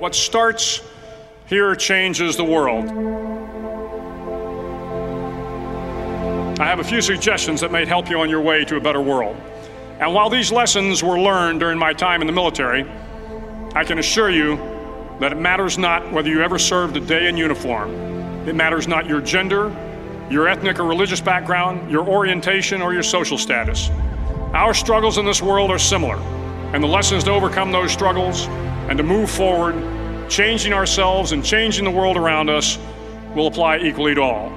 What starts here changes the world. I have a few suggestions that may help you on your way to a better world. And while these lessons were learned during my time in the military, I can assure you that it matters not whether you ever served a day in uniform. It matters not your gender, your ethnic or religious background, your orientation, or your social status. Our struggles in this world are similar, and the lessons to overcome those struggles and to move forward, changing ourselves and changing the world around us, will apply equally to all.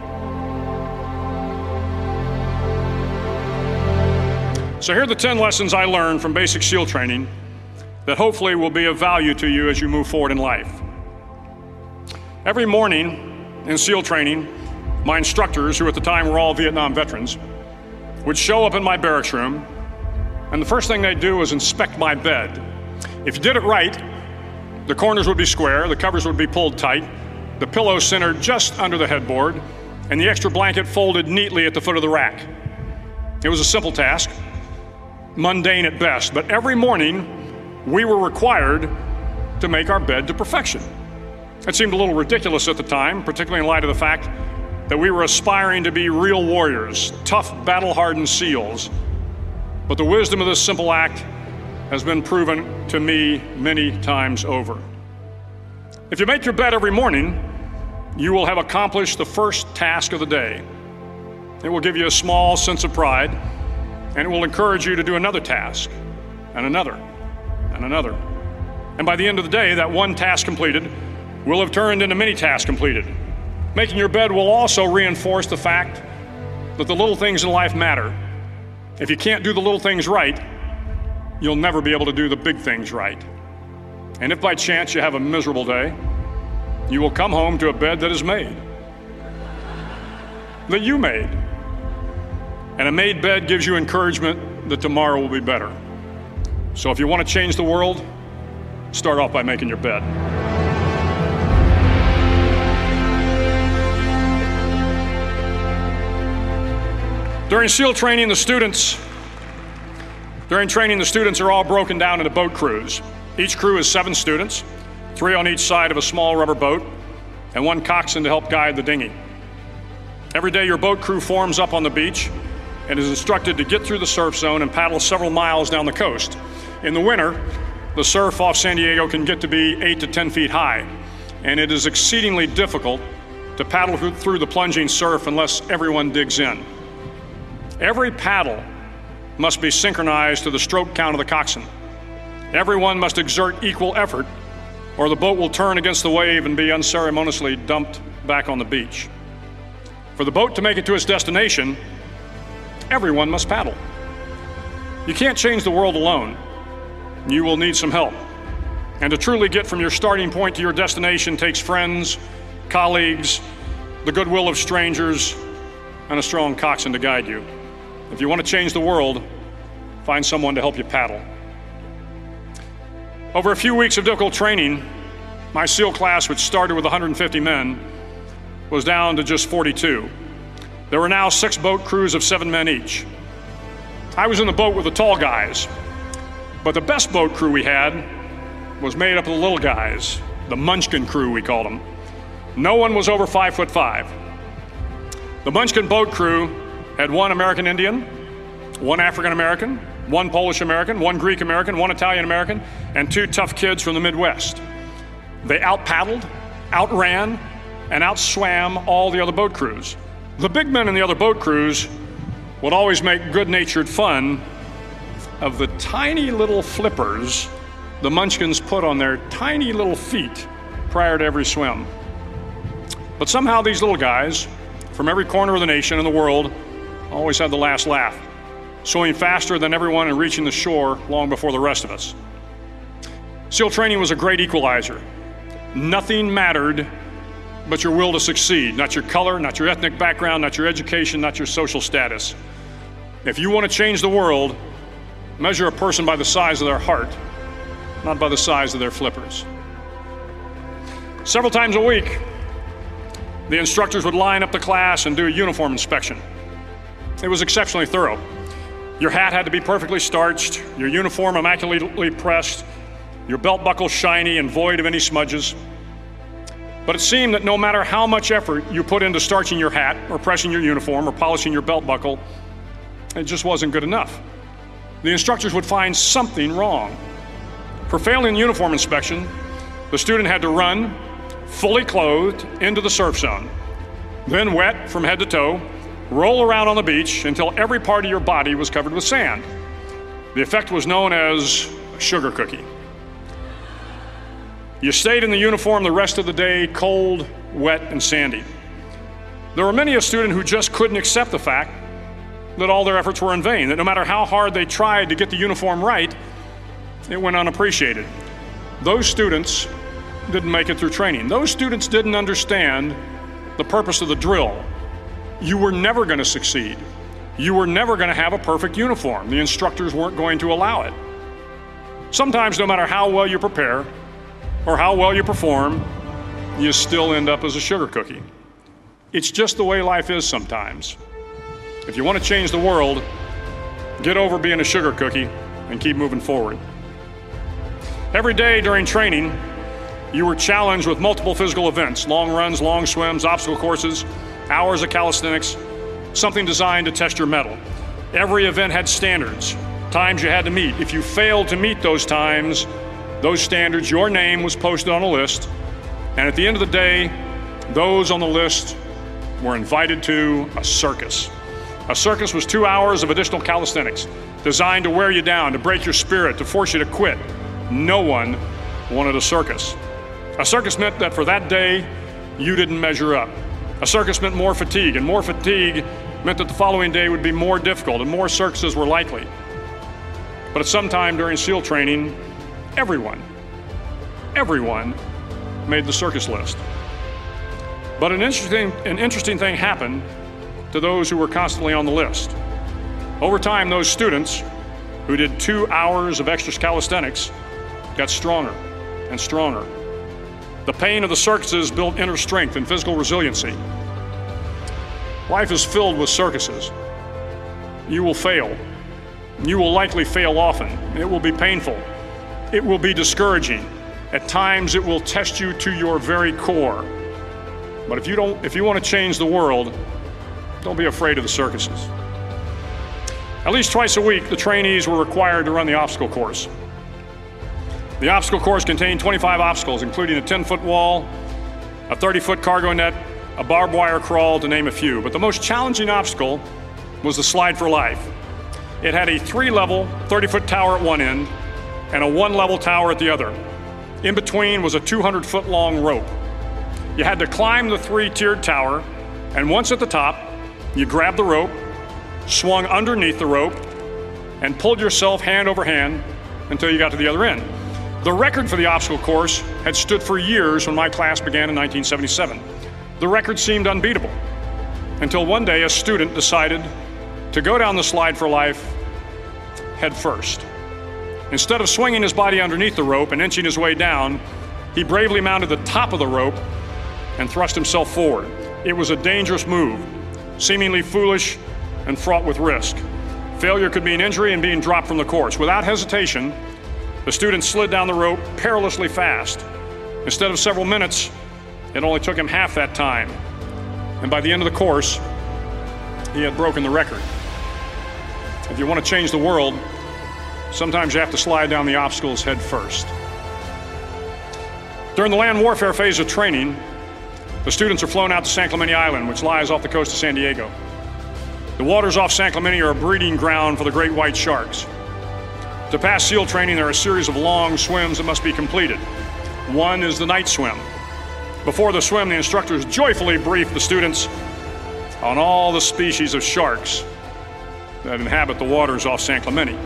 So, here are the 10 lessons I learned from basic SEAL training that hopefully will be of value to you as you move forward in life. Every morning in SEAL training, my instructors, who at the time were all Vietnam veterans, would show up in my barracks room, and the first thing they'd do was inspect my bed. If you did it right, the corners would be square, the covers would be pulled tight, the pillow centered just under the headboard, and the extra blanket folded neatly at the foot of the rack. It was a simple task, mundane at best, but every morning we were required to make our bed to perfection. It seemed a little ridiculous at the time, particularly in light of the fact that we were aspiring to be real warriors, tough, battle hardened SEALs. But the wisdom of this simple act has been proven to me many times over. If you make your bed every morning, you will have accomplished the first task of the day. It will give you a small sense of pride, and it will encourage you to do another task, and another, and another. And by the end of the day, that one task completed will have turned into many tasks completed. Making your bed will also reinforce the fact that the little things in life matter. If you can't do the little things right, you'll never be able to do the big things right. And if by chance you have a miserable day, you will come home to a bed that is made, that you made. And a made bed gives you encouragement that tomorrow will be better. So if you want to change the world, start off by making your bed. During SEAL training, the students during training, the students are all broken down into boat crews. Each crew is seven students, three on each side of a small rubber boat, and one coxswain to help guide the dinghy. Every day, your boat crew forms up on the beach and is instructed to get through the surf zone and paddle several miles down the coast. In the winter, the surf off San Diego can get to be 8 to 10 feet high, and it is exceedingly difficult to paddle through the plunging surf unless everyone digs in. Every paddle must be synchronized to the stroke count of the coxswain. Everyone must exert equal effort, or the boat will turn against the wave and be unceremoniously dumped back on the beach. For the boat to make it to its destination, everyone must paddle. You can't change the world alone. You will need some help. And to truly get from your starting point to your destination takes friends, colleagues, the goodwill of strangers, and a strong coxswain to guide you. If you want to change the world, find someone to help you paddle. Over a few weeks of difficult training, my SEAL class, which started with 150 men, was down to just 42. There were now six boat crews of seven men each. I was in the boat with the tall guys, but the best boat crew we had was made up of the little guys, the Munchkin crew, we called them. No one was over five foot five. The Munchkin boat crew had one American Indian, one African American, one Polish American, one Greek American, one Italian American, and two tough kids from the Midwest. They out paddled, outran, and outswam all the other boat crews. The big men in the other boat crews would always make good natured fun of the tiny little flippers the munchkins put on their tiny little feet prior to every swim. But somehow these little guys from every corner of the nation and the world always had the last laugh, swimming faster than everyone and reaching the shore long before the rest of us. SEAL training was a great equalizer. Nothing mattered but your will to succeed, not your color, not your ethnic background, not your education, not your social status. If you want to change the world, measure a person by the size of their heart, not by the size of their flippers. Several times a week, the instructors would line up the class and do a uniform inspection. It was exceptionally thorough. Your hat had to be perfectly starched, your uniform immaculately pressed, your belt buckle shiny and void of any smudges. But it seemed that no matter how much effort you put into starching your hat, or pressing your uniform, or polishing your belt buckle, it just wasn't good enough. The instructors would find something wrong. For failing uniform inspection, the student had to run, fully clothed, into the surf zone. Then, wet from head to toe, roll around on the beach until every part of your body was covered with sand. The effect was known as sugar cookie. You stayed in the uniform the rest of the day, cold, wet, and sandy. There were many a student who just couldn't accept the fact that all their efforts were in vain, that no matter how hard they tried to get the uniform right, it went unappreciated. Those students didn't make it through training. Those students didn't understand the purpose of the drill. You were never going to succeed. You were never going to have a perfect uniform. The instructors weren't going to allow it. Sometimes, no matter how well you prepare, or how well you perform, you still end up as a sugar cookie. It's just the way life is sometimes. If you want to change the world, get over being a sugar cookie and keep moving forward. Every day during training, you were challenged with multiple physical events long runs, long swims, obstacle courses, hours of calisthenics, something designed to test your mettle. Every event had standards, times you had to meet. If you failed to meet those times, those standards, your name was posted on a list, and at the end of the day, those on the list were invited to a circus. A circus was two hours of additional calisthenics designed to wear you down, to break your spirit, to force you to quit. No one wanted a circus. A circus meant that for that day, you didn't measure up. A circus meant more fatigue, and more fatigue meant that the following day would be more difficult and more circuses were likely. But at some time during SEAL training, everyone, everyone made the circus list. But an interesting, an interesting thing happened to those who were constantly on the list. Over time, those students who did two hours of extra calisthenics got stronger and stronger. The pain of the circuses built inner strength and physical resiliency. Life is filled with circuses. You will fail. You will likely fail often. It will be painful. It will be discouraging. At times it will test you to your very core. But if you don't if you want to change the world, don't be afraid of the circuses. At least twice a week, the trainees were required to run the obstacle course. The obstacle course contained 25 obstacles, including a 10 foot wall, a 30 foot cargo net, a barbed wire crawl, to name a few. But the most challenging obstacle was the slide for life. It had a three level, 30 foot tower at one end and a one level tower at the other. In between was a 200 foot long rope. You had to climb the three tiered tower, and once at the top, you grabbed the rope, swung underneath the rope, and pulled yourself hand over hand until you got to the other end. The record for the obstacle course had stood for years when my class began in 1977. The record seemed unbeatable until one day a student decided to go down the slide for life head first. Instead of swinging his body underneath the rope and inching his way down, he bravely mounted the top of the rope and thrust himself forward. It was a dangerous move, seemingly foolish and fraught with risk. Failure could mean injury and being dropped from the course. Without hesitation, the student slid down the rope perilously fast. Instead of several minutes, it only took him half that time. And by the end of the course, he had broken the record. If you want to change the world, Sometimes you have to slide down the obstacles head first. During the land warfare phase of training, the students are flown out to San Clemente Island, which lies off the coast of San Diego. The waters off San Clemente are a breeding ground for the great white sharks. To pass SEAL training, there are a series of long swims that must be completed. One is the night swim. Before the swim, the instructors joyfully brief the students on all the species of sharks that inhabit the waters off San Clemente.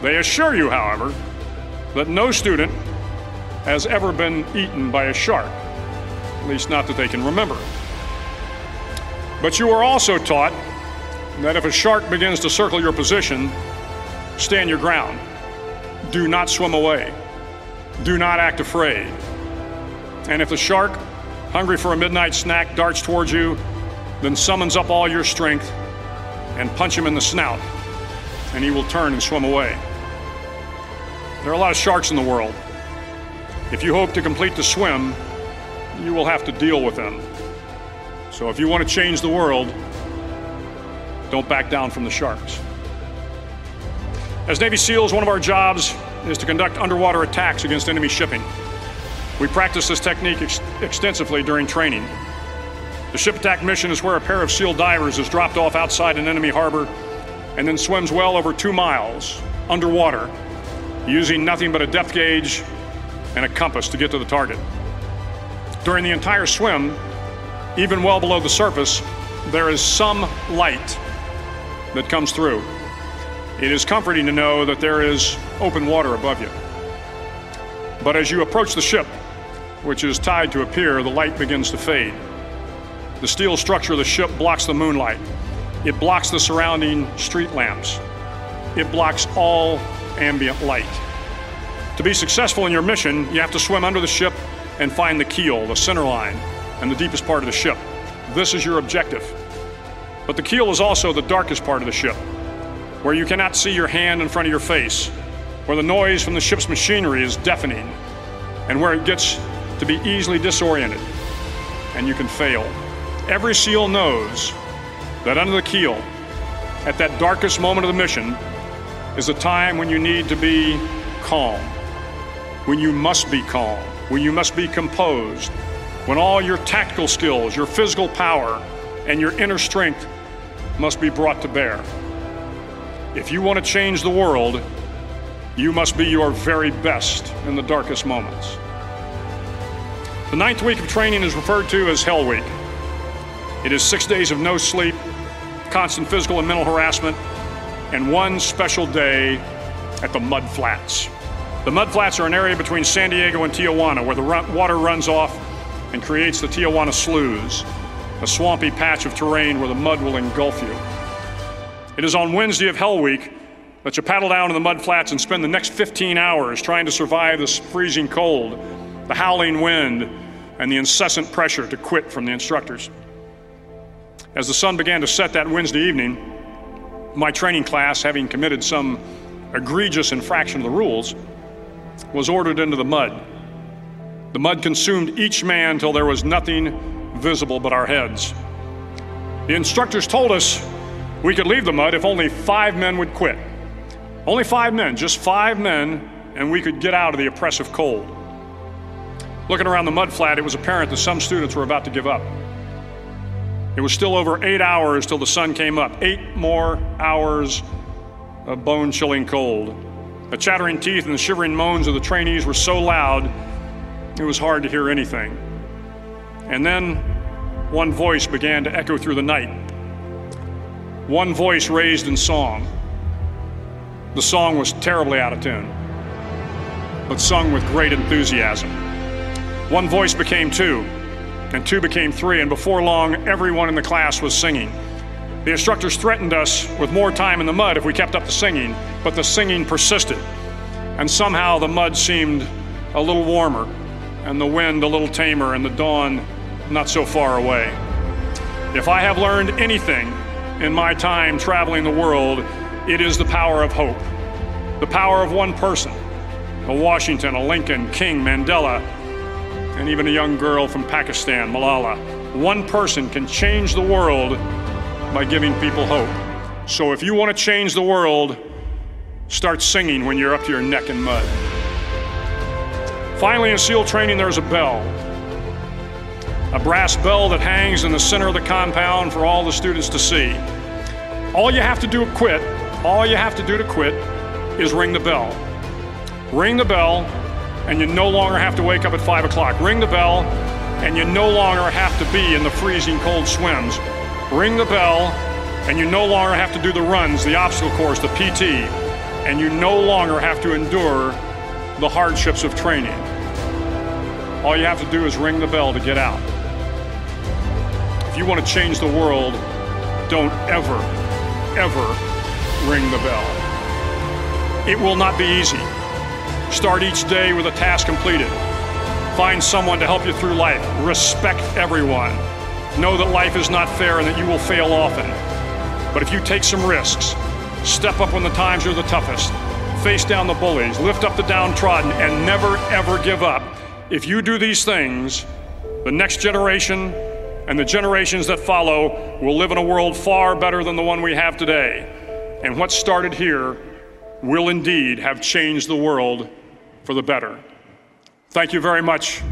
They assure you, however, that no student has ever been eaten by a shark, at least not that they can remember. But you are also taught that if a shark begins to circle your position, stand your ground. Do not swim away. Do not act afraid. And if the shark, hungry for a midnight snack, darts towards you, then summons up all your strength and punch him in the snout, and he will turn and swim away. There are a lot of sharks in the world. If you hope to complete the swim, you will have to deal with them. So if you want to change the world, don't back down from the sharks. As Navy SEALs, one of our jobs is to conduct underwater attacks against enemy shipping. We practice this technique ex- extensively during training. The ship attack mission is where a pair of SEAL divers is dropped off outside an enemy harbor and then swims well over two miles underwater using nothing but a depth gauge and a compass to get to the target. During the entire swim, even well below the surface, there is some light that comes through. It is comforting to know that there is open water above you. But as you approach the ship, which is tied to a pier, the light begins to fade. The steel structure of the ship blocks the moonlight. It blocks the surrounding street lamps. It blocks all ambient light. To be successful in your mission, you have to swim under the ship and find the keel, the center line, and the deepest part of the ship. This is your objective. But the keel is also the darkest part of the ship, where you cannot see your hand in front of your face, where the noise from the ship's machinery is deafening, and where it gets to be easily disoriented, and you can fail. Every SEAL knows that under the keel, at that darkest moment of the mission, is a time when you need to be calm, when you must be calm, when you must be composed, when all your tactical skills, your physical power, and your inner strength must be brought to bear. If you want to change the world, you must be your very best in the darkest moments. The ninth week of training is referred to as Hell Week. It is six days of no sleep, constant physical and mental harassment, and one special day at the Mud Flats. The Mud Flats are an area between San Diego and Tijuana where the water runs off and creates the Tijuana Sloughs, a swampy patch of terrain where the mud will engulf you. It is on Wednesday of Hell Week that you paddle down to the mud flats and spend the next 15 hours trying to survive this freezing cold, the howling wind, and the incessant pressure to quit from the instructors. As the sun began to set that Wednesday evening, my training class, having committed some egregious infraction of the rules, was ordered into the mud. The mud consumed each man till there was nothing visible but our heads. The instructors told us we could leave the mud if only five men would quit. Only five men, just five men, and we could get out of the oppressive cold. Looking around the mud flat, it was apparent that some students were about to give up. It was still over eight hours till the sun came up. Eight more hours of bone chilling cold. The chattering teeth and the shivering moans of the trainees were so loud, it was hard to hear anything. And then one voice began to echo through the night. One voice raised in song. The song was terribly out of tune, but sung with great enthusiasm. One voice became two, and two became three, and before long, everyone in the class was singing. The instructors threatened us with more time in the mud if we kept up the singing, but the singing persisted. And somehow the mud seemed a little warmer, and the wind a little tamer, and the dawn not so far away. If I have learned anything in my time traveling the world, it is the power of hope. The power of one person a Washington, a Lincoln, King, Mandela, and even a young girl from Pakistan, Malala. One person can change the world by giving people hope. So if you want to change the world, start singing when you're up to your neck in mud. Finally, in SEAL training, there's a bell. A brass bell that hangs in the center of the compound for all the students to see. All you have to do to quit, all you have to do to quit is ring the bell. Ring the bell, and you no longer have to wake up at 5 o'clock. Ring the bell, and you no longer have to be in the freezing cold swims. Ring the bell, and you no longer have to do the runs, the obstacle course, the PT, and you no longer have to endure the hardships of training. All you have to do is ring the bell to get out. You want to change the world, don't ever, ever ring the bell. It will not be easy. Start each day with a task completed. Find someone to help you through life. Respect everyone. Know that life is not fair and that you will fail often. But if you take some risks, step up when the times are the toughest, face down the bullies, lift up the downtrodden, and never, ever give up. If you do these things, the next generation and the generations that follow will live in a world far better than the one we have today. And what started here will indeed have changed the world for the better. Thank you very much